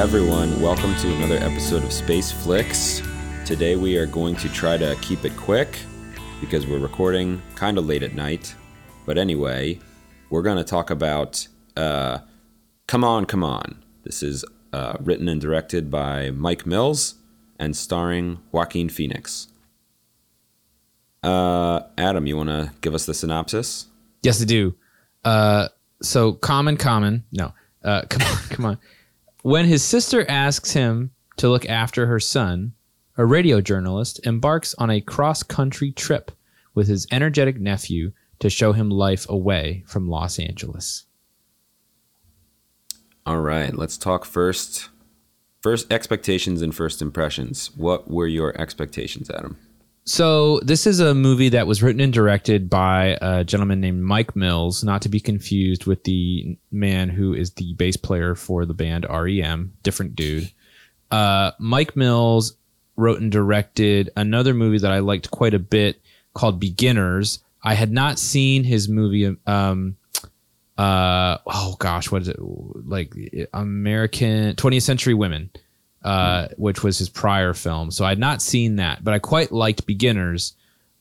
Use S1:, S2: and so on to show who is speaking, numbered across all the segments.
S1: everyone. Welcome to another episode of Space Flicks. Today we are going to try to keep it quick because we're recording kind of late at night. But anyway, we're going to talk about uh, Come On, Come On. This is uh, written and directed by Mike Mills and starring Joaquin Phoenix. Uh, Adam, you want to give us the synopsis?
S2: Yes, I do. Uh, so common, common. No, uh, come on, come on. When his sister asks him to look after her son, a radio journalist embarks on a cross-country trip with his energetic nephew to show him life away from Los Angeles.
S1: All right, let's talk first. First expectations and first impressions. What were your expectations, Adam?
S2: So this is a movie that was written and directed by a gentleman named Mike Mills, not to be confused with the man who is the bass player for the band REM. Different dude. Uh, Mike Mills wrote and directed another movie that I liked quite a bit called Beginners. I had not seen his movie. Um, uh, oh gosh, what is it like? American 20th Century Women uh, which was his prior film. So I had not seen that, but I quite liked Beginners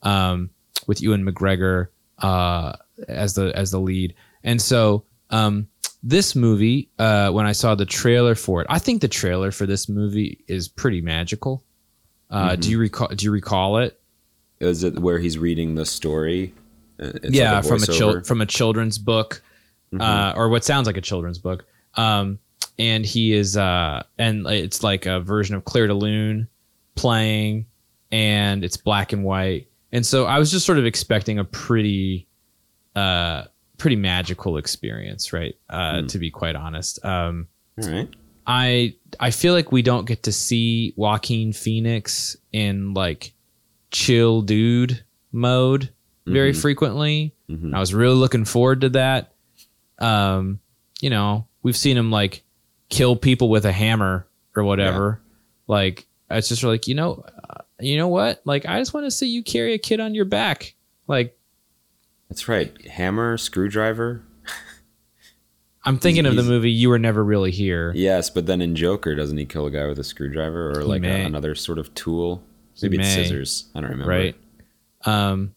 S2: um, with Ewan McGregor uh, as the as the lead. And so um, this movie, uh, when I saw the trailer for it, I think the trailer for this movie is pretty magical. Uh,
S1: Mm-hmm.
S2: Do you recall? Do you recall it?
S1: Is it where he's reading the story? Uh, It's
S2: yeah,
S1: like
S2: from a chil- from a children's book, uh, or what sounds like a children's book. Um, and he is, uh, and it's like a version of Clair de Lune playing, and it's black and white. And so I was just sort of expecting a pretty, uh, pretty magical experience, right? Uh, to be quite honest. Um,
S1: All right.
S2: I I feel like we don't get to see Joaquin Phoenix in like chill dude mode very frequently.
S1: Mhm.
S2: I was really looking forward to that. Um, you know, we've seen him like kill people with a hammer or whatever. Like it's just like you know, uh, you know what? Like I just want to see you carry a kid on your back. Like
S1: That's right. Hammer, screwdriver.
S2: I'm thinking of the movie You Were Never Really Here.
S1: Yes, but then in Joker, doesn't he kill a guy with a screwdriver or like a, another sort of tool? Maybe it's scissors. I don't remember.
S2: right um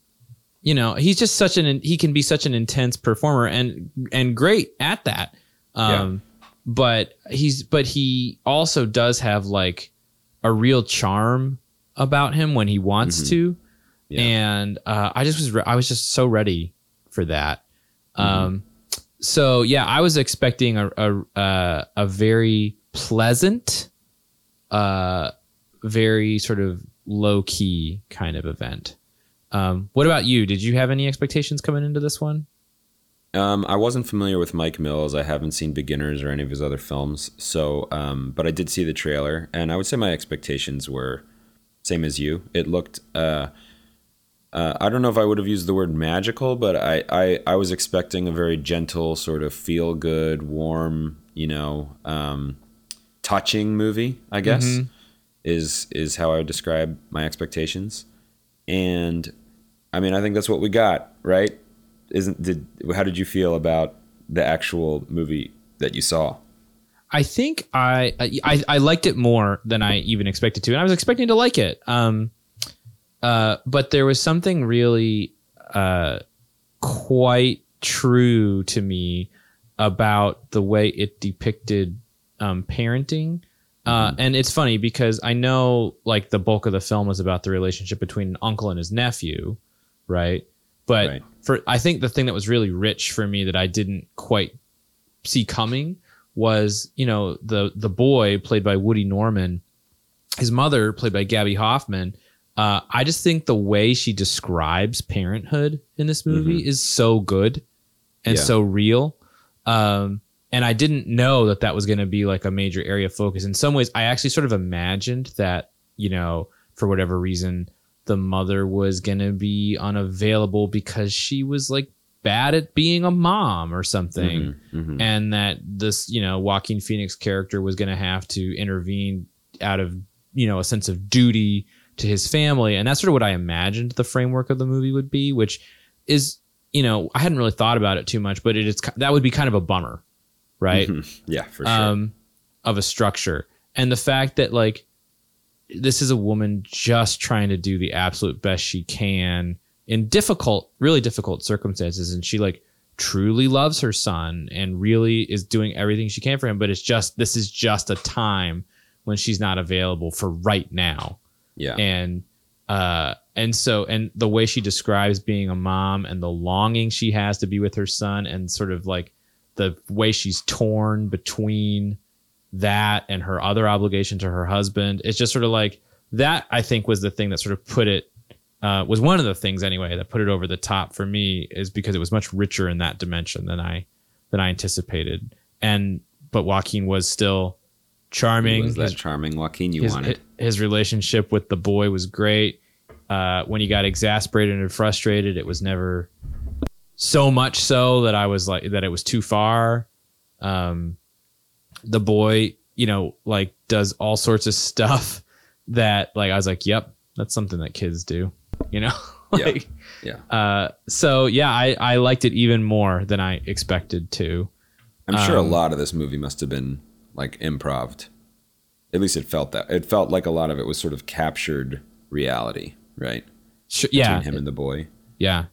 S2: you know he's just such an he can be such an intense performer and and great at that um but he's but he also does have like a real charm about him when he wants to
S1: Yeah.
S2: and uh i just was re- i was just so ready for that um so yeah i was expecting a a a, a very pleasant uh very sort of low key kind of event. Um, what about you? Did you have any expectations coming into this one?
S1: Um, I wasn't familiar with Mike Mills. I haven't seen Beginners or any of his other films. So, um, but I did see the trailer, and I would say my expectations were same as you. It looked. Uh, uh, I don't know if I would have used the word magical, but I, I, I was expecting a very gentle, sort of feel good, warm, you know, um, touching movie. I guess is is how I would describe my expectations, and I mean I think that's what we got, right? Isn't did how did you feel about the actual movie that you saw?
S2: I think I, I I liked it more than I even expected to, and I was expecting to like it. Um, uh, but there was something really uh, quite true to me about the way it depicted um, parenting. Uh, and it's funny because I know like the bulk of the film is about the relationship between an uncle and his nephew, right? But
S1: Right.
S2: for I think the thing that was really rich for me that I didn't quite see coming was you know the the boy played by Woody Norman, his mother played by Gaby Hoffmann. Uh, I just think the way she describes parenthood in this movie is so good and
S1: Yeah.
S2: so real. Um, and I didn't know that that was going to be like a major area of focus. In some ways, I actually sort of imagined that you know for whatever reason the mother was going to be unavailable because she was like bad at being a mom or something.
S1: Mhm.
S2: and that this you know Joaquin Phoenix character was going to have to intervene out of you know a sense of duty to his family. And that's sort of what I imagined the framework of the movie would be which is you know I hadn't really thought about it too much but it is that would be kind of a bummer right?
S1: Yeah, for sure.
S2: um of a structure. And the fact that like this is a woman just trying to do the absolute best she can in difficult really difficult circumstances. And she like truly loves her son and really is doing everything she can for him. But it's just this is just a time when she's not available for right now.
S1: Yeah.
S2: and uh and so and the way she describes being a mom and the longing she has to be with her son and sort of like the way she's torn between that and her other obligation to her husband it's just sort of like that i think was the thing that sort of put it uh, was one of the things anyway that put it over the top for me is because it was much richer in that dimension than i than i anticipated and but joaquin was still charming
S1: was that
S2: His-
S1: charming Joaquin you
S2: his,
S1: wanted?
S2: his relationship with the boy was great. Uh, when he got exasperated and frustrated, it was never so much so that I was like that it was too far. Um, the boy, you know, like does all sorts of stuff that like I was like, yep, that's something that kids do, you know.
S1: Yeah.
S2: like,
S1: Yeah.
S2: uh, so yeah, I I liked it even more than I expected to.
S1: I'm sure a
S2: um,
S1: lot of this movie must have been like improv. At least it felt that. It felt like a lot of it was sort of captured reality, right?
S2: Sure, yeah,
S1: Between him and the boy.
S2: yeah.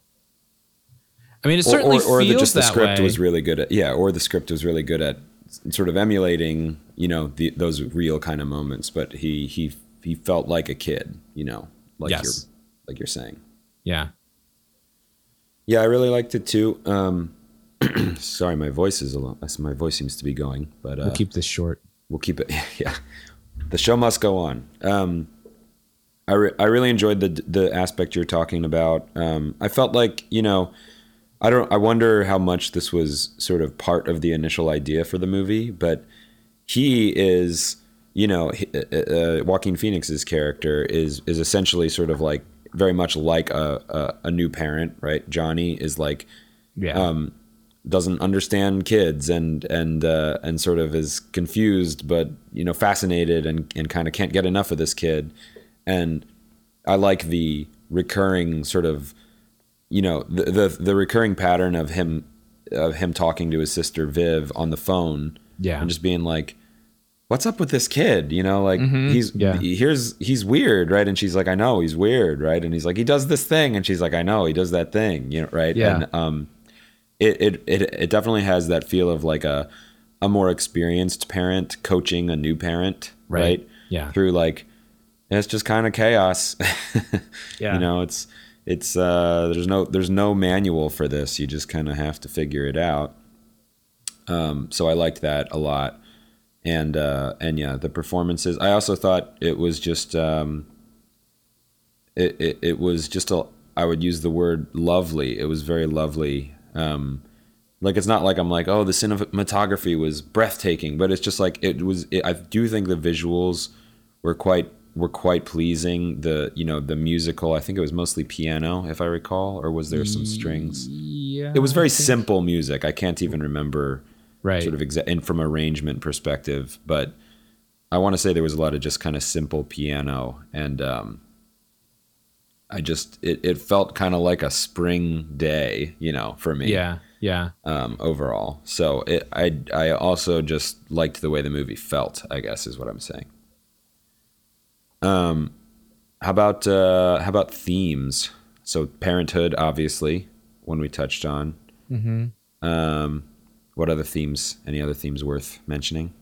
S2: I mean, it certainly
S1: or, or the,
S2: feels
S1: just the script
S2: way.
S1: was really good at yeah, or the script was really good at sort of emulating, you know, the, those real kind of moments. But he he he felt like a kid, you know, like
S2: Yes.
S1: you're like you're saying.
S2: yeah.
S1: Yeah, I really liked it too. Um, sorry, my voice is a lot. My voice seems to be going, but uh,
S2: We'll keep this short.
S1: we'll keep it. Yeah, the show must go on. Um, I re- I really enjoyed the the aspect you're talking about. Um, I felt like you know, I don't. I wonder how much this was sort of part of the initial idea for the movie, but he is. You know, he- uh, uh, Joaquin Phoenix's character is is essentially sort of like very much like a, a a new parent, right? Johnny is like
S2: Yeah.
S1: um, doesn't understand kids and and uh, and sort of is confused, but you know fascinated and and kind of can't get enough of this kid. And I like the recurring sort of, you know, the the, the recurring pattern of him of him talking to his sister Viv on the phone,
S2: Yeah.
S1: and just being like. What's up with this kid? You know, like he's
S2: Yeah.
S1: here's he's weird, right? And she's like, I know he's weird, right? And he's like, he does this thing, and she's like, I know he does that thing, you know, right?
S2: Yeah.
S1: And um, it, it it it definitely has that feel of like a a more experienced parent coaching a new parent,
S2: Right.
S1: right?
S2: Yeah.
S1: Through like it's just kind of chaos.
S2: Yeah.
S1: You know, it's it's uh there's no there's no manual for this. You just kind of have to figure it out. Um so I liked that a lot. And uh and yeah, the performances. I also thought it was just um it, it, it was just a I would use the word lovely. It was very lovely. Um, like it's not like I'm like oh the cinematography was breathtaking, but it's just like it was. It, I do think the visuals were quite were quite pleasing. The you know the musical I think it was mostly piano if I recall, or was there some strings?
S2: Yeah.
S1: It was very simple music. I can't even remember
S2: right.
S1: sort of exa- and from arrangement perspective, but I want to say there was a lot of just kind of simple piano and um, I just it, it felt kind of like a spring day, you know, for me.
S2: yeah. Yeah.
S1: Um, overall, so it I I also just liked the way the movie felt. I guess is what I'm saying. Um, how about uh, how about themes? So parenthood, obviously, one we touched on.
S2: Mm-hmm.
S1: Um, what other themes? Any other themes worth mentioning?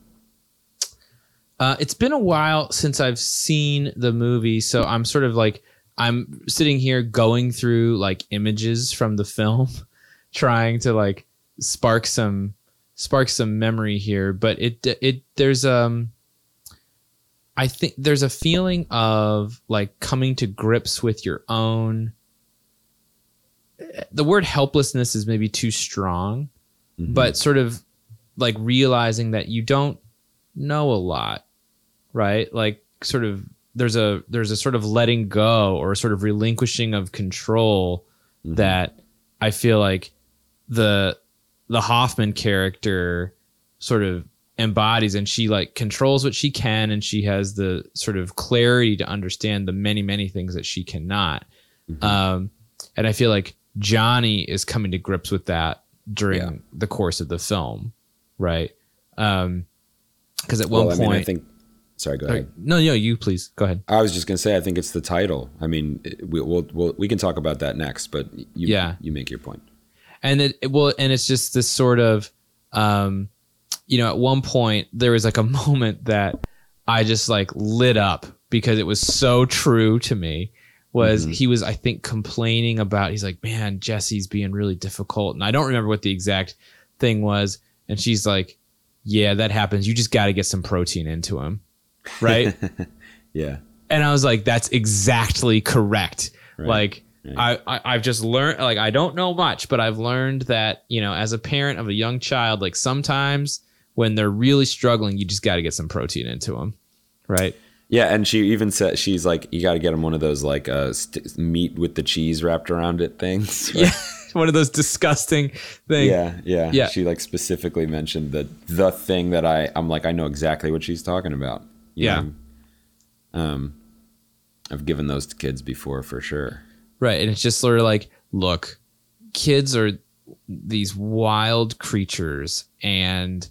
S2: Uh, it's been a while since I've seen the movie, so I'm sort of like I'm sitting here going through like images from the film, trying to like spark some spark some memory here. But it it there's um I think there's a feeling of like coming to grips with your own. Eh, the word helplessness is maybe too strong, mm-hmm. but sort of like realizing that you don't know a lot right like sort of there's a there's a sort of letting go or a sort of relinquishing of control mm-hmm. that i feel like the the hoffmann character sort of embodies and she like controls what she can and she has the sort of clarity to understand the many many things that she cannot um and i feel like johnny is coming to grips with that during
S1: Yeah.
S2: the course of the film right um because at one
S1: well, I
S2: point,
S1: mean, I think. Sorry, go ahead.
S2: no, no, you please go ahead.
S1: I was just gonna say, I think it's the title. I mean, we, we'll, we'll we can talk about that next, but you,
S2: Yeah.
S1: you make your point.
S2: and it, it well and it's just this sort of um you know at one point there was like a moment that i just like lit up because it was so true to me was
S1: Mhm.
S2: he was i think complaining about he's like man jesse's being really difficult and i don't remember what the exact thing was and she's like yeah that happens you just got to get some protein into him right
S1: Yeah.
S2: and I was like, "That's exactly correct."
S1: Right,
S2: Like. I, I I've just learned. Like, I don't know much, but I've learned that you know, as a parent of a young child, like sometimes when they're really struggling, you just got to get some protein into them, right?
S1: Yeah, and she even said she's like, you got to get them one of those like uh, st- meat with the cheese wrapped around it things.
S2: Yeah, one of those disgusting things.
S1: yeah, yeah,
S2: Yeah.
S1: She like specifically mentioned that the thing that I I'm like I know exactly what she's talking about. you
S2: Yeah.
S1: know? Um, I've given those to kids before for sure.
S2: Right. And it's just sort of like, look, kids are these wild creatures and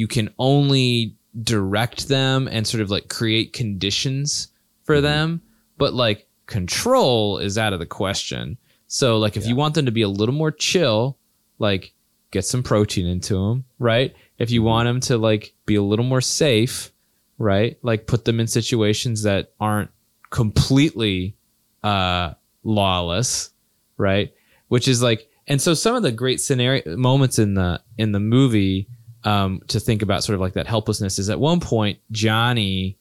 S2: you can only direct them and sort of like create conditions for them, but like control is out of the question. So like if you want them to be a little more chill, like get some protein into them, right? If you want them to like be a little more safe, right? Like put them in situations that aren't completely uh lawless, right? Which is like, and so some of the great scenario moments in the in the movie um, to think about, sort of like that helplessness, is at one point Johnny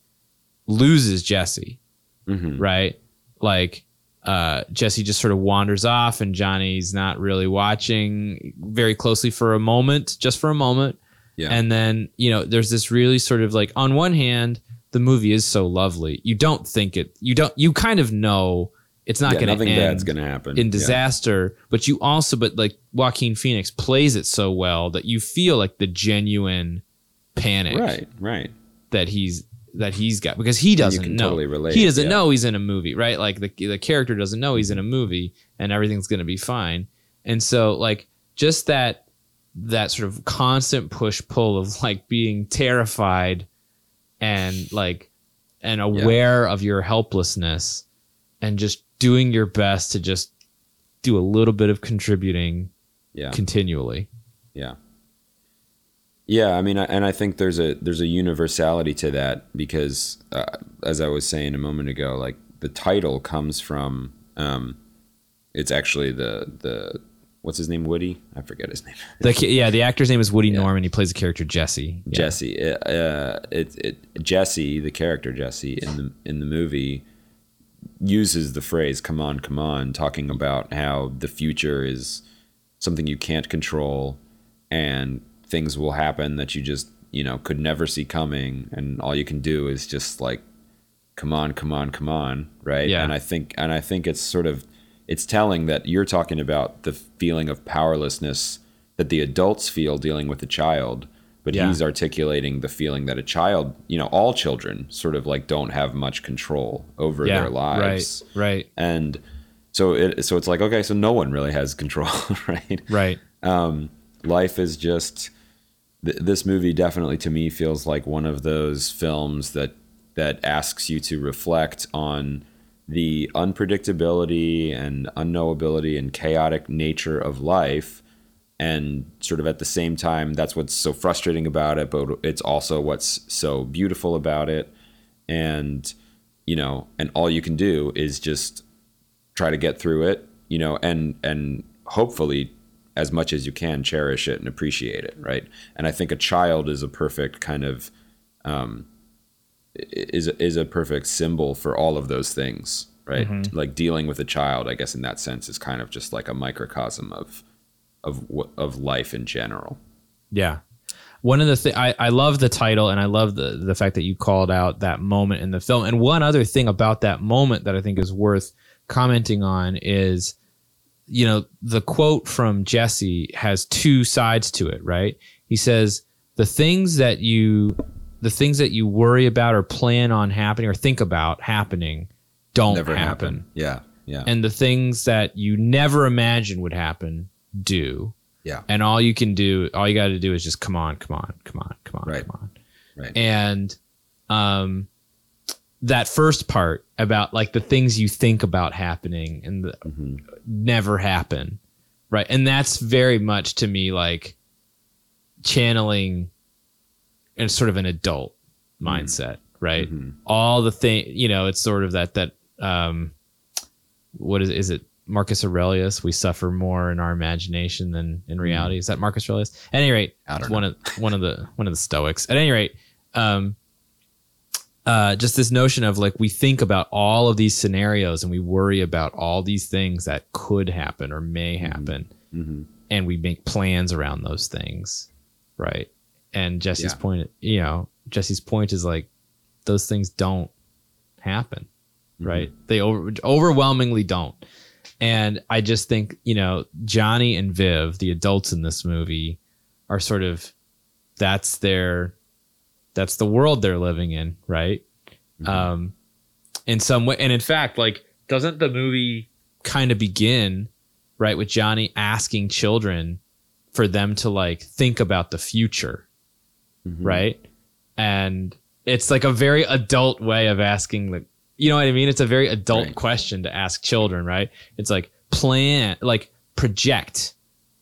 S2: loses Jesse,
S1: hmm
S2: right? Like uh, Jesse just sort of wanders off, and Johnny's not really watching very closely for a moment, just for a moment.
S1: Yeah.
S2: And then, you know, there's this really sort of like, on one hand, the movie is so lovely. You don't think it, you don't, you kind of know it's not
S1: yeah,
S2: going to
S1: nothing
S2: end
S1: bad's gonna happen
S2: in
S1: Yeah.
S2: disaster, but you also, but like Joaquin Phoenix plays it so well that you feel like the genuine panic
S1: Right, right.
S2: that he's that he's got because he doesn't know.
S1: totally relate,
S2: he doesn't
S1: yeah.
S2: know he's in a movie, right? Like the the character doesn't know he's in a mm-hmm. movie and everything's going to be fine. And so like just that that sort of constant push pull of like being terrified and like and aware of your helplessness and just doing your best to just do a little bit of contributing
S1: Yeah.
S2: continually.
S1: Yeah. Yeah, I mean, I- and I think there's a there's a universality to that because, uh, as I was saying a moment ago, like the title comes from, um, it's actually the the what's his name Woody I forget his name
S2: The yeah, the actor's name is Woody
S1: Yeah.
S2: Norman. He plays the character Jesse. Yeah.
S1: Jesse. Uh, uh, it it Jesse the character Jesse in the in the movie uses the phrase "come on, come on," talking about how the future is something you can't control and things will happen that you just you know could never see coming and all you can do is just like come on come on come on right
S2: Yeah.
S1: and i think and i think it's sort of it's telling that you're talking about the feeling of powerlessness that the adults feel dealing with a child but
S2: Yeah.
S1: he's articulating the feeling that a child you know all children sort of like don't have much control over
S2: Yeah,
S1: their lives
S2: Right, right,
S1: and so it so it's like okay so no one really has control right
S2: right.
S1: um, life is just th- this movie definitely to me feels like one of those films that that asks you to reflect on the unpredictability and unknowability and chaotic nature of life and sort of at the same time that's what's so frustrating about it but it's also what's so beautiful about it. And you know and all you can do is just try to get through it you know and and hopefully as much as you can cherish it and appreciate it right? And i think a child is a perfect kind of um is is a perfect symbol for all of those things right? Like dealing with a child i guess in that sense is kind of just like a microcosm of of of life in general
S2: Yeah. One of the things I, I love the title and I love the the fact that you called out that moment in the film. And one other thing about that moment that I think is worth commenting on is, you know, the quote from Jesse has two sides to it, right? He says, the things that you the things that you worry about or plan on happening or think about happening don't
S1: never
S2: happen.
S1: happen yeah yeah
S2: And the things that you never imagined would happen do.
S1: Yeah.
S2: And all you can do all you got to do is just come on come on come on come on
S1: Right.
S2: come on.
S1: Right.
S2: and um that first part about like the things you think about happening and the,
S1: hmm
S2: never happen. Right. And that's very much to me like channeling and sort of an adult mindset. Right.
S1: Mhm.
S2: all the thing you know it's sort of that that um what is is it marcus aurelius we suffer more in our imagination than in reality. Is that marcus aurelius? At any rate one of one of the one of the stoics. At any rate um uh, just this notion of like we think about all of these scenarios and we worry about all these things that could happen or may happen
S1: hmm
S2: and we make plans around those things right? And jesse's
S1: Yeah.
S2: point you know jesse's point is like those things don't happen right? They over, overwhelmingly don't and i just think you know johnny and viv the adults in this movie are sort of that's their that's the world they're living in right? Um in some way and in fact like doesn't the movie kind of begin right with johnny asking children for them to like think about the future
S1: Mhm.
S2: right? And it's like a very adult way of asking the you know what i mean it's a very adult
S1: Right.
S2: question to ask children right it's like plan like project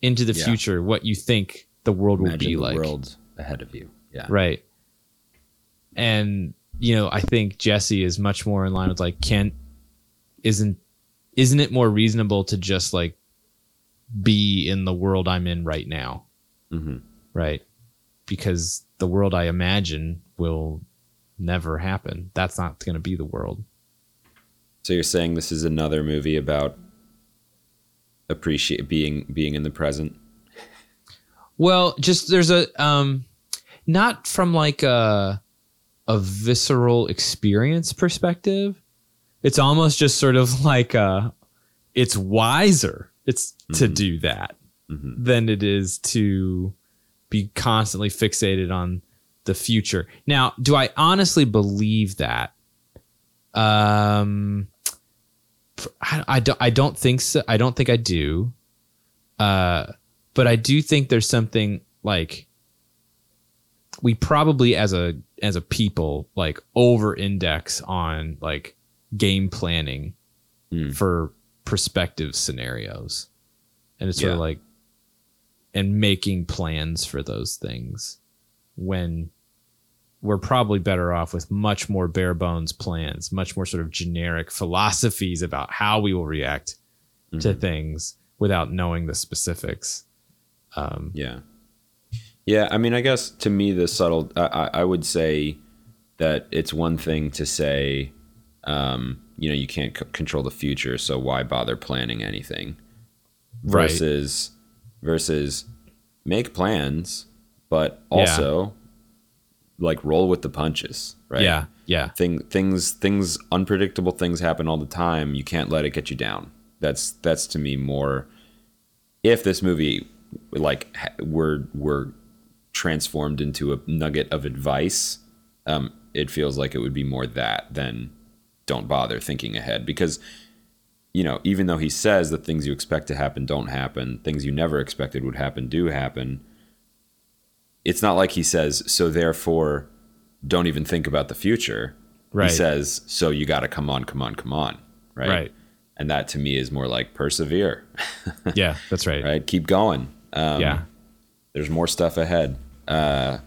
S2: into the
S1: Yeah.
S2: future what you think the world will
S1: Imagine
S2: be
S1: the
S2: like
S1: world ahead of you. Yeah.
S2: right and you know i think jesse is much more in line with like can isn't isn't it more reasonable to just like be in the world i'm in right now
S1: hmm
S2: right because the world i imagine will never happen that's not going to be the world
S1: So you're saying this is another movie about appreciate being being in the present.
S2: Well, just there's a um not from like a a visceral experience perspective. It's almost just sort of like uh it's wiser it's to
S1: Mhm.
S2: do that
S1: hmm
S2: than it is to be constantly fixated on the future. Now, do I honestly believe that? Um I, I don't I don't think so. I don't think I do. Uh but I do think there's something like we probably as a as a people like over index on like game planning
S1: Mm.
S2: for prospective scenarios. And it's sort of like and making plans for those things when we're probably better off with much more bare bones plans, much more sort of generic philosophies about how we will react to
S1: Mhm.
S2: things without knowing the specifics. Um,
S1: Yeah. Yeah, I mean, I guess to me, the subtle, I, I would say that it's one thing to say, um, you know, you can't c- control the future, so why bother planning anything?
S2: Right.
S1: Versus, versus make plans, but
S2: Yeah.
S1: Like roll with the punches, right?
S2: Yeah, yeah,
S1: Thing, things, things, unpredictable things happen all the time. You can't let it get you down. That's that's to me more. If this movie, like, were were transformed into a nugget of advice, um, it feels like it would be more that than don't bother thinking ahead because you know even though he says that things you expect to happen don't happen things you never expected would happen do happen it's not like he says so therefore don't even think about the future
S2: Right.
S1: he says so you got to come on come on come on right
S2: Right.
S1: and that to me is more like persevere
S2: yeah. That's right.
S1: right keep going um,
S2: Yeah,
S1: there's more stuff ahead. Uh,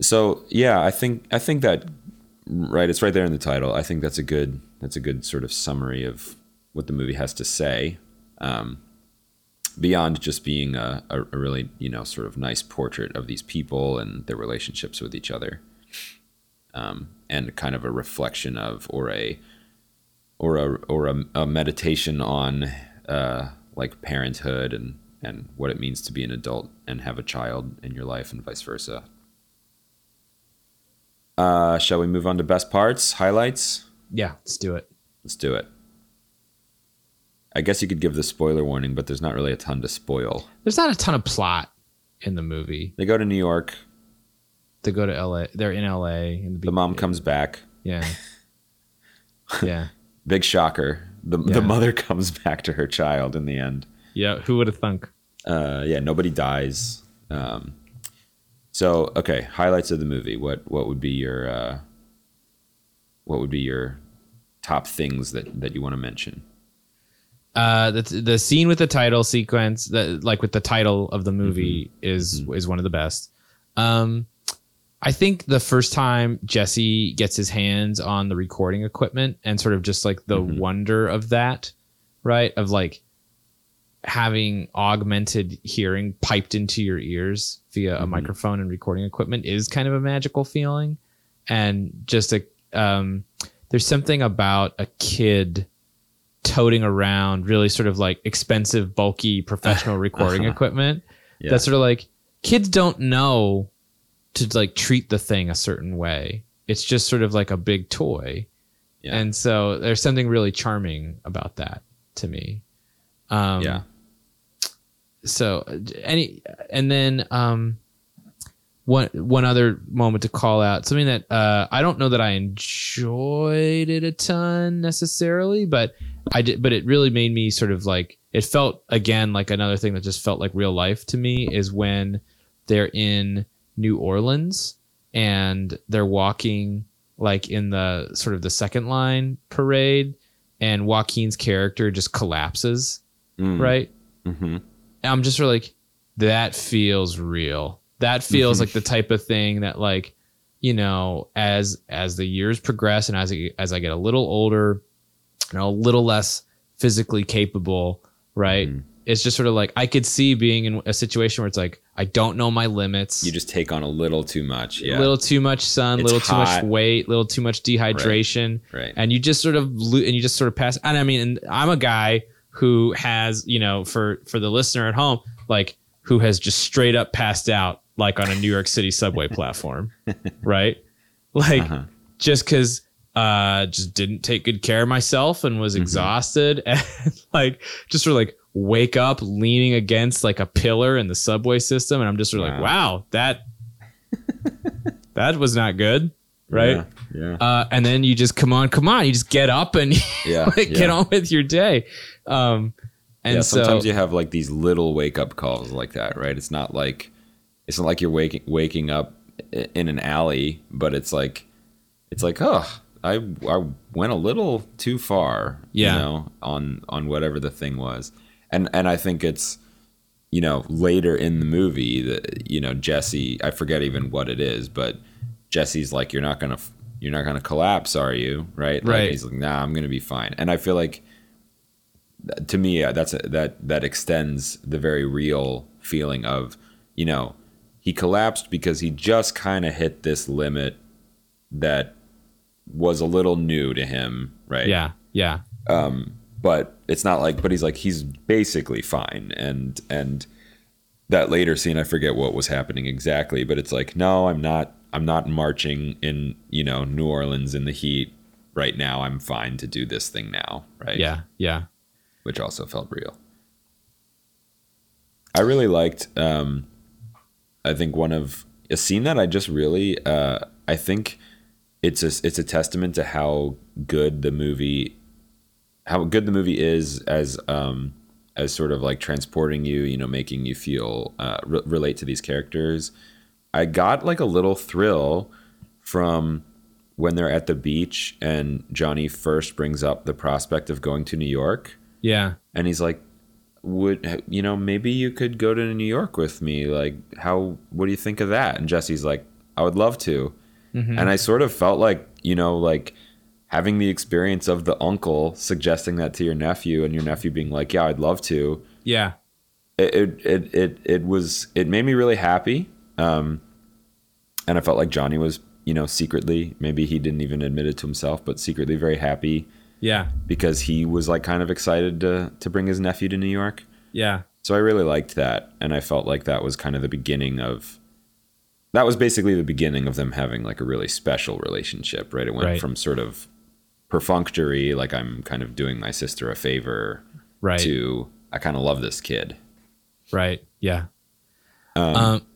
S1: so yeah, I think I think that right. It's right there in the title. I think that's a good that's a good sort of summary of what the movie has to say. Um, beyond just being a, a, a really you know sort of nice portrait of these people and their relationships with each other, um, and kind of a reflection of or a or a or a, a meditation on uh, like parenthood and and what it means to be an adult and have a child in your life and vice versa. Uh, shall we move on to best parts, highlights?
S2: yeah. Let's do it.
S1: Let's do it. I guess you could give the spoiler warning, but there's not really a ton to spoil.
S2: There's not a ton of plot in the movie.
S1: They go to New York.
S2: They go to L.A. They're in L.A. In the,
S1: The mom comes back.
S2: Yeah. Yeah.
S1: Big shocker. The,
S2: Yeah.
S1: the mother comes back to her child in the end.
S2: Yeah. Who would have thunk?
S1: uh, yeah, nobody dies. Um, So okay, highlights of the movie. What what would be your uh, what would be your top things that that you want to mention?
S2: Uh, the the scene with the title sequence, the, like with the title of the movie, mm-hmm. is mm-hmm. is one of the best. Um, I think the first time Jesse gets his hands on the recording equipment and sort of just like the mm-hmm. wonder of that, right? Of like having augmented hearing piped into your ears via mm-hmm. a microphone and recording equipment is kind of a magical feeling. And just a, um, there's something about a kid toting around really sort of like expensive, bulky professional recording uh-huh. equipment. Yeah. That's sort of like kids don't know to like treat the thing a certain way. It's just sort of like a big toy. Yeah. And so there's something really charming about that to me. Um, yeah. So any and then um, one one other moment to call out something that uh, I don't know that I enjoyed it a ton necessarily, but I did. But it really made me sort of like it felt again like another thing that just felt like real life to me is when they're in New Orleans and they're walking like in the sort of the second line parade and Joaquin's character just collapses mm. right? Mm-hmm. I'm just really like, that feels real. That feels mm-hmm. like the type of thing that like, you know, as as the years progress and as I, as I get a little older, and a little less physically capable, right? Mm-hmm. It's just sort of like I could see being in a situation where it's like I don't know my limits.
S1: You just take on a little too much, yeah.
S2: A little too much sun, a little hot. too much weight, a little too much dehydration,
S1: right. right.
S2: And you just sort of and you just sort of pass. And I mean, and I'm a guy who has you know for for the listener at home like who has just straight up passed out like on a New York City subway platform, right? Like uh-huh. just because uh just didn't take good care of myself and was mm-hmm. exhausted and like just sort of like wake up leaning against like a pillar in the subway system and I'm just sort of wow. like wow that that was not good right
S1: yeah, yeah.
S2: Uh, and then you just come on come on you just get up and yeah, like, yeah. get on with your day um, and yeah,
S1: sometimes
S2: so,
S1: you have like these little wake up calls like that, right? It's not like it's not like you're waking waking up in an alley, but it's like it's like oh, I I went a little too far,
S2: yeah.
S1: you know, on on whatever the thing was, and and I think it's you know later in the movie that you know Jesse, I forget even what it is, but Jesse's like you're not gonna you're not gonna collapse, are you? Right?
S2: Like, right.
S1: He's like, nah, I'm gonna be fine, and I feel like to me uh, that's a, that that extends the very real feeling of you know he collapsed because he just kind of hit this limit that was a little new to him right
S2: yeah yeah
S1: um but it's not like but he's like he's basically fine and and that later scene i forget what was happening exactly but it's like no i'm not i'm not marching in you know new orleans in the heat right now i'm fine to do this thing now right
S2: yeah yeah
S1: which also felt real. I really liked. Um, I think one of a scene that I just really. Uh, I think it's a it's a testament to how good the movie, how good the movie is as um, as sort of like transporting you, you know, making you feel uh, re- relate to these characters. I got like a little thrill from when they're at the beach and Johnny first brings up the prospect of going to New York
S2: yeah.
S1: And he's like, would you know maybe you could go to New York with me? Like, how? What do you think of that? And Jesse's like, I would love to. Mm-hmm. And I sort of felt like you know like having the experience of the uncle suggesting that to your nephew and your nephew being like, yeah, I'd love to.
S2: Yeah.
S1: It it it it, it was it made me really happy. Um, and I felt like Johnny was you know secretly maybe he didn't even admit it to himself, but secretly very happy
S2: yeah.
S1: Because he was like kind of excited to to bring his nephew to New York.
S2: Yeah.
S1: So I really liked that and I felt like that was kind of the beginning of that was basically the beginning of them having like a really special relationship, right? It went right. from sort of perfunctory, like I'm kind of doing my sister a favor,
S2: right?
S1: To I kind of love this kid,
S2: right? Yeah.
S1: Um, um,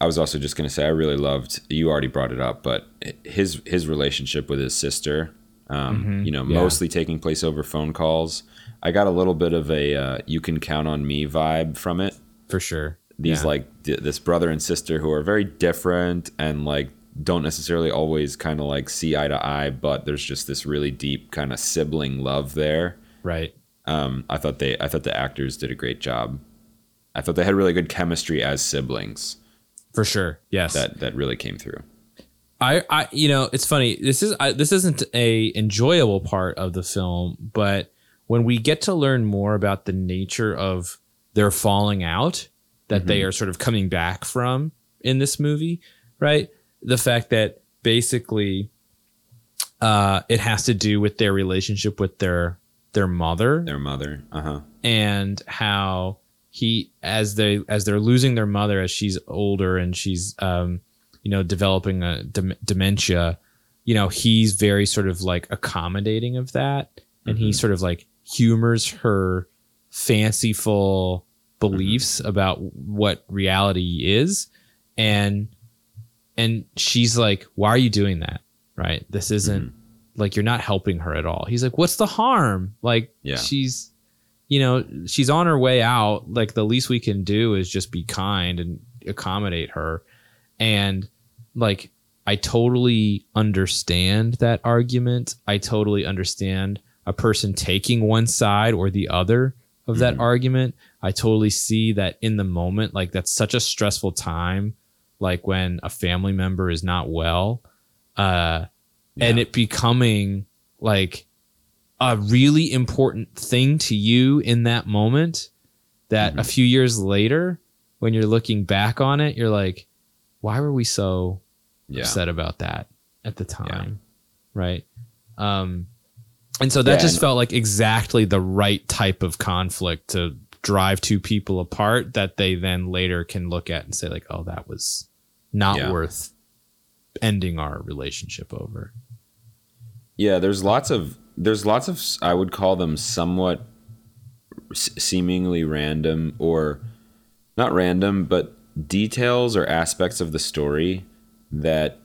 S1: I was also just gonna say I really loved. You already brought it up, but his his relationship with his sister um, mm-hmm. you know, yeah. mostly taking place over phone calls. I got a little bit of a uh, "you can count on me" vibe from it.
S2: For sure.
S1: These
S2: Yeah.
S1: like d- this brother and sister who are very different and like don't necessarily always kind of like see eye to eye, but there's just this really deep kind of sibling love there.
S2: Right.
S1: Um, I thought they I thought the actors did a great job. I thought they had really good chemistry as siblings.
S2: For sure. Yes.
S1: That that really came through.
S2: I, I, you know, it's funny. This is I, this isn't a enjoyable part of the film, but when we get to learn more about the nature of their falling out that they are sort of coming back from in this movie, right? The fact that basically uh, it has to do with their relationship with their their mother
S1: Their mother. Uh huh.
S2: and how he as they as they're losing their mother as she's older and she's um you know developing a dem- dementia you know he's very sort of like accommodating of that and he sort of like humors her fanciful Mm-hmm. beliefs about what reality is. And and she's like why are you doing that? Right? This mm-hmm. isn't like you're not helping her at all. He's like what's the harm? Like
S1: Yeah.
S2: she's you know she's on her way out. Like the least we can do is just be kind and accommodate her. And like i totally understand that argument. I totally understand a person taking one side or the other of that argument i totally see that in the moment like that's such a stressful time like when a family member is not well uh and it becoming like a really important thing to you in that moment that a few years later when you're looking back on it you're like why were we so
S1: Yeah.
S2: upset about that at the time? Right? Um and so that
S1: Yeah,
S2: just felt like exactly the right type of conflict to drive two people apart that they then later can look at and say like oh that was not
S1: Yeah.
S2: worth ending our relationship over
S1: Yeah, there's lots of there's lots of I would call them somewhat s- seemingly random or not random, but details or aspects of the story that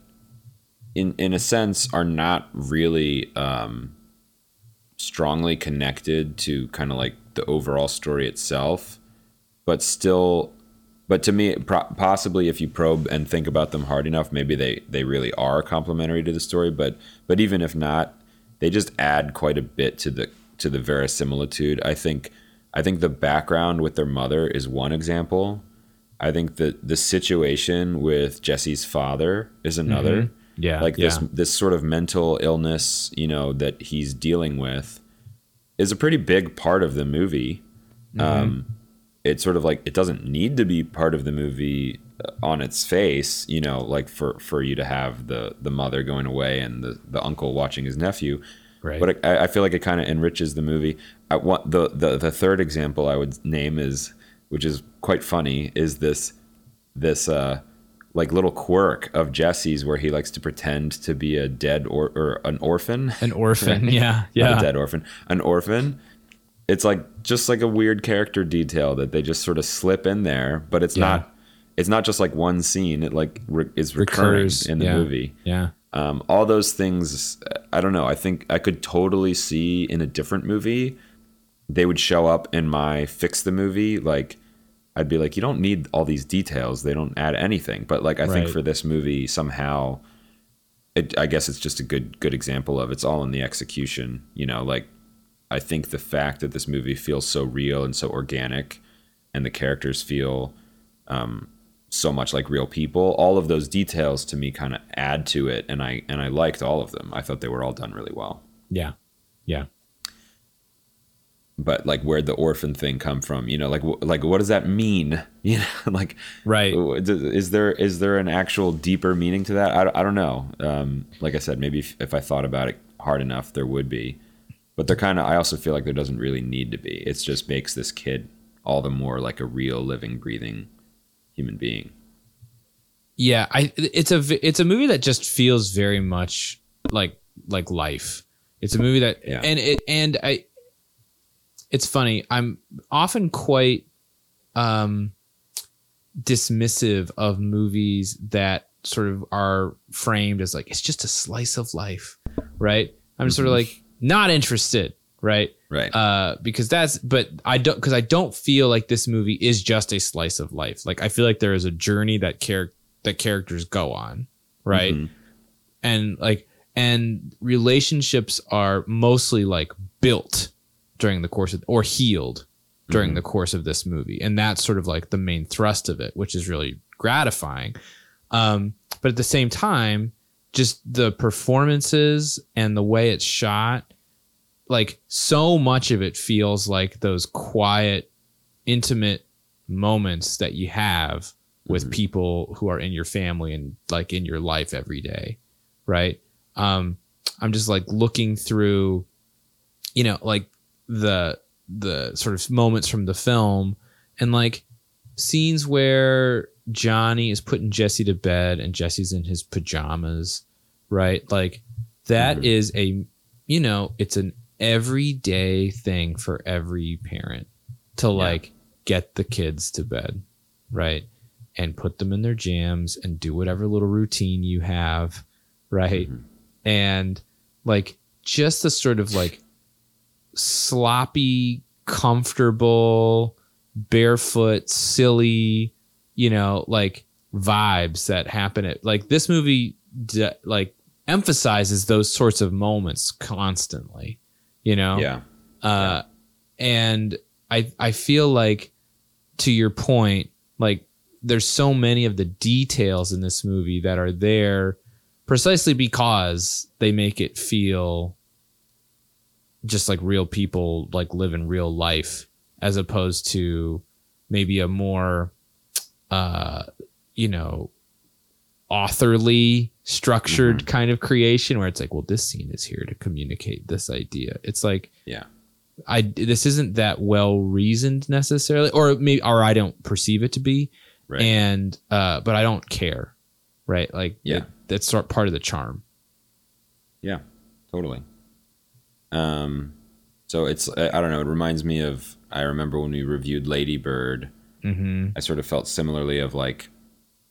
S1: in in a sense are not really um strongly connected to kind of like the overall story itself, but still but to me pro- possibly if you probe and think about them hard enough maybe they they really are complementary to the story but but even if not they just add quite a bit to the to the verisimilitude. I think i think the background with their mother is one example. I think that the situation with jesse's father is another mm-hmm.
S2: Yeah
S1: like this
S2: yeah.
S1: this sort of mental illness you know that he's dealing with is a pretty big part of the movie um it's sort of like it doesn't need to be part of the movie uh, on its face you know like for for you to have the the mother going away and the the uncle watching his nephew
S2: Right.
S1: but I, I feel like it kind of enriches the movie I want the, the the third example I would name is which is quite funny is this this uh like little quirk of Jesse's where he likes to pretend to be a dead or, or an orphan
S2: an orphan yeah
S1: not a
S2: yeah
S1: dead orphan, an orphan. It's like just like a weird character detail that they just sort of slip in there, but it's
S2: Yeah.
S1: not. It's not just like one scene. It like re- is recurring
S2: Recurs,
S1: in the
S2: yeah.
S1: movie.
S2: yeah
S1: Um, all those things. I don't know. I think I could totally see in a different movie. They would show up in my fix the movie. Like I'd be like, you don't need all these details. They don't add anything. But like I think for this movie, somehow, it, I guess it's just a good good example of it's all in the execution. You know, like I think the fact that this movie feels so real and so organic, and the characters feel um, so much like real people, all of those details to me kind of add to it, and I and I liked all of them. I thought they were all done really well.
S2: yeah yeah
S1: But like, where'd the orphan thing come from? You know, like wh- like what does that mean? You know, like
S2: right
S1: is there is there an actual deeper meaning to that? I, don't- I don't know. Um, like I said, maybe if, if I thought about it hard enough, there would be. But there kind of, I also feel like there doesn't really need to be. It just makes this kid all the more like a real, living, breathing human being.
S2: yeah i it's a it's a movie that just feels very much like like life it's a movie that
S1: Yeah.
S2: and it and i it's funny i'm often quite um dismissive of movies that sort of are framed as like it's just a slice of life right i'm sort of like not interested right
S1: Right.
S2: uh, because that's but I don't because I don't feel like this movie is just a slice of life. Like I feel like there is a journey that char- that characters go on, right?
S1: Mhm.
S2: And like and relationships are mostly like built during the course of or healed during
S1: Mhm.
S2: the course of this movie, and that's sort of like the main thrust of it, which is really gratifying. Um, but at the same time, just the performances and the way it's shot like so much of it feels like those quiet intimate moments that you have with
S1: Mhm.
S2: people who are in your family and like in your life every day right um i'm just like looking through you know like the the sort of moments from the film and like scenes where johnny is putting jesse to bed and jesse's in his pajamas right like that
S1: Mhm.
S2: is a you know it's an everyday thing for every parent to like get the kids to bed right and put them in their jams and do whatever little routine you have right
S1: Mhm.
S2: and like just the sort of like sloppy comfortable barefoot silly you know like vibes that happen at like this movie d- like emphasizes those sorts of moments constantly you know
S1: Yeah.
S2: uh and i i feel like to your point like there's so many of the details in this movie that are there precisely because they make it feel just like real people like live in real life as opposed to maybe a more uh you know authorly structured kind of creation where it's like well this scene is here to communicate this idea it's like
S1: Yeah.
S2: i this isn't that well reasoned necessarily or maybe or i don't perceive it to be
S1: Right.
S2: and uh but i don't care right like
S1: Yeah.
S2: that- that's sort of part of the charm
S1: Yeah, totally. Um, so it's I, I don't know. It reminds me of I remember when we reviewed Lady Bird.
S2: mm-hmm
S1: I sort of felt similarly of like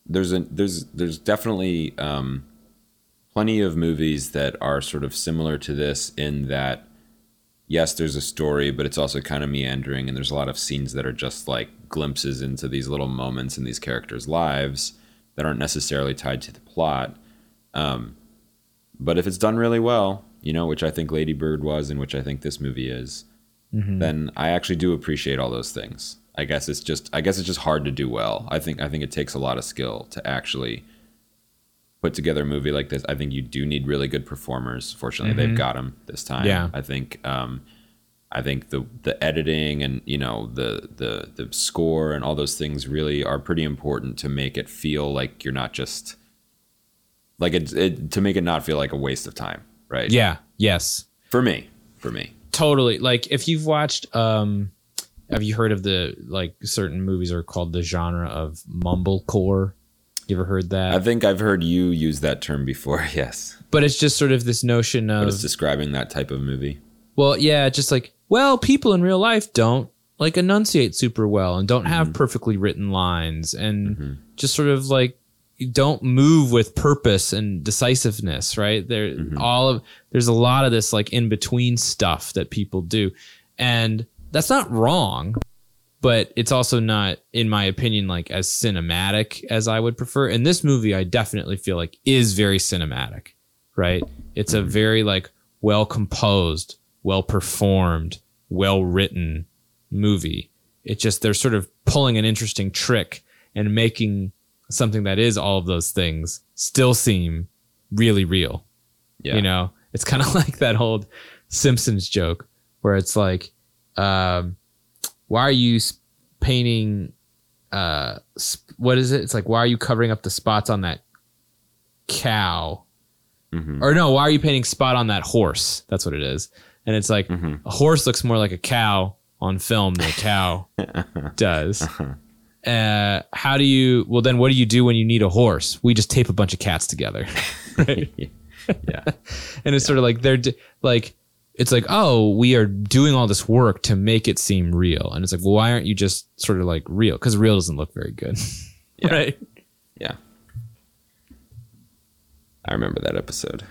S1: there's a there's there's definitely um, plenty of movies that are sort of similar to this in that yes, there's a story, but it's also kind of meandering, and there's a lot of scenes that are just like glimpses into these little moments in these characters' lives that aren't necessarily tied to the plot. Um, but if it's done really well, you know, which I think Lady Bird was, and which I think this movie is,
S2: Mm-hmm.
S1: then I actually do appreciate all those things. I guess it's just I guess it's just hard to do well. I think I think it takes a lot of skill to actually put together a movie like this. I think you do need really good performers. Fortunately,
S2: Mhm.
S1: they've got them this time.
S2: Yeah.
S1: I think um, I think the the editing and you know the the the score and all those things really are pretty important to make it feel like you're not just like it, it to make it not feel like a waste of time, right?
S2: yeah yes
S1: For me, for me.
S2: totally like if you've watched um have you heard of the like certain movies are called the genre of mumblecore you ever heard that
S1: I think I've heard you use that term before. Yes.
S2: but it's just sort of this notion
S1: but
S2: of
S1: it's describing that type of movie.
S2: well yeah just like well people in real life don't like enunciate super well and don't have perfectly written lines and
S1: Mhm.
S2: just sort of like don't move with purpose and decisiveness right? There
S1: Mhm.
S2: all of there's a lot of this like in between stuff that people do. And that's not wrong but it's also not in my opinion like as cinematic as i would prefer. And this movie i definitely feel like is very cinematic right? It's a very like well composed well performed well written movie. It just they're sort of pulling an interesting trick and making something that is all of those things still seem really real
S1: Yeah.
S2: you know, it's kind of like that old Simpsons joke where it's like, um, why are you painting? Uh, sp- what is it? It's like, why are you covering up the spots on that cow?
S1: Mhm.
S2: Or no, why are you painting spot on that horse? That's what it is. And it's like
S1: Mhm.
S2: a horse looks more like a cow on film than a cow does. Uh, how do you? Well, then what do you do when you need a horse? We just tape a bunch of cats together, right?
S1: yeah.
S2: and it's sort of like they're like it's like oh we are doing all this work to make it seem real and it's like well why aren't you just sort of like real because real doesn't look very good
S1: Yeah.
S2: right
S1: Yeah. I remember that episode.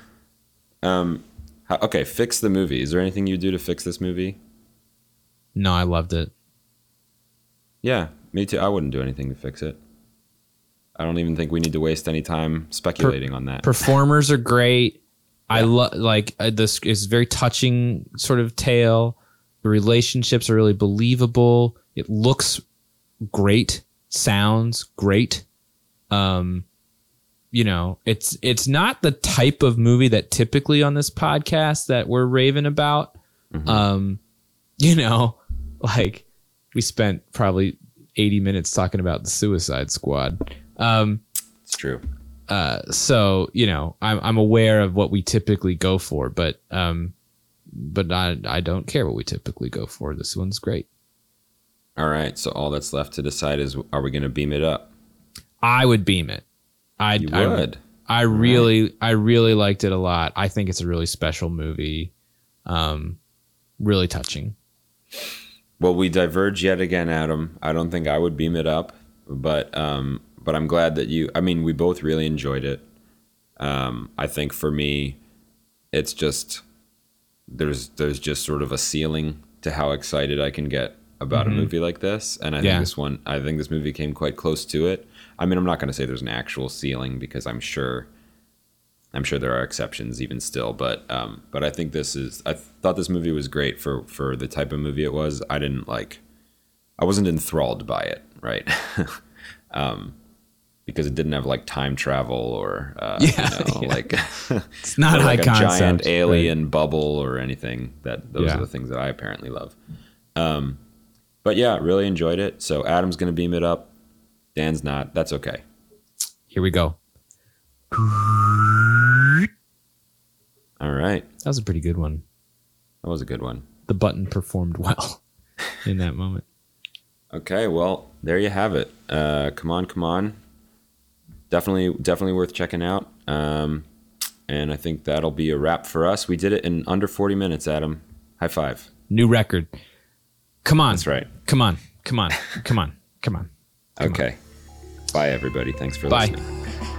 S1: Um, how, okay, fix the movie. Is there anything you do to fix this movie?
S2: No, I loved it.
S1: Yeah, me too. I wouldn't do anything to fix it. I don't even think we need to waste any time speculating on that.
S2: Performers are great. I love like uh, this is very touching sort of tale. The relationships are really believable. It looks great, sounds great. Um, you know, it's it's not the type of movie that typically on this podcast that we're raving about. Um, you know, like we spent probably 80 minutes talking about the Suicide Squad. Um,
S1: it's true.
S2: uh, so you know, I'm I'm aware of what we typically go for, but um, but I I don't care what we typically go for. This one's great.
S1: All right, so all that's left to decide is are we going to beam it up?
S2: I would beam it. I
S1: You
S2: I,
S1: would.
S2: I really I really liked it a lot. I think it's a really special movie. Um, really touching.
S1: Well, we diverge yet again, Adam. I don't think I would beam it up, but um, but I'm glad that you. I mean, we both really enjoyed it. Um, I think for me, it's just there's there's just sort of a ceiling to how excited I can get about a movie like this, and I
S2: Yeah.
S1: think this one, I think this movie came quite close to it. I mean, I'm not going to say there's an actual ceiling because I'm sure. I'm sure there are exceptions even still, but um, but I think this is. I thought this movie was great for for the type of movie it was. I didn't like. I wasn't enthralled by it, right? um, because it didn't have like time travel or uh,
S2: Yeah,
S1: you know,
S2: yeah.
S1: like
S2: It's not high
S1: like a
S2: concept.
S1: giant
S2: right.
S1: alien bubble or anything. That those
S2: Yeah.
S1: are the things that I apparently love. Um, but yeah, really enjoyed it. So Adam's gonna beam it up. Dan's not. That's okay.
S2: Here we go.
S1: All right,
S2: That was a pretty good one.
S1: that was a good one.
S2: The button performed well in that moment.
S1: Okay, well, there you have it. Uh, come on, come on. Definitely, definitely worth checking out. Um, and I think that'll be a wrap for us. We did it in under 40 minutes, Adam. High five.
S2: New record. Come on.
S1: That's right.
S2: Come on. Come on. Come on. Come on.
S1: Okay. Bye, everybody. Thanks for
S2: Bye.
S1: listening.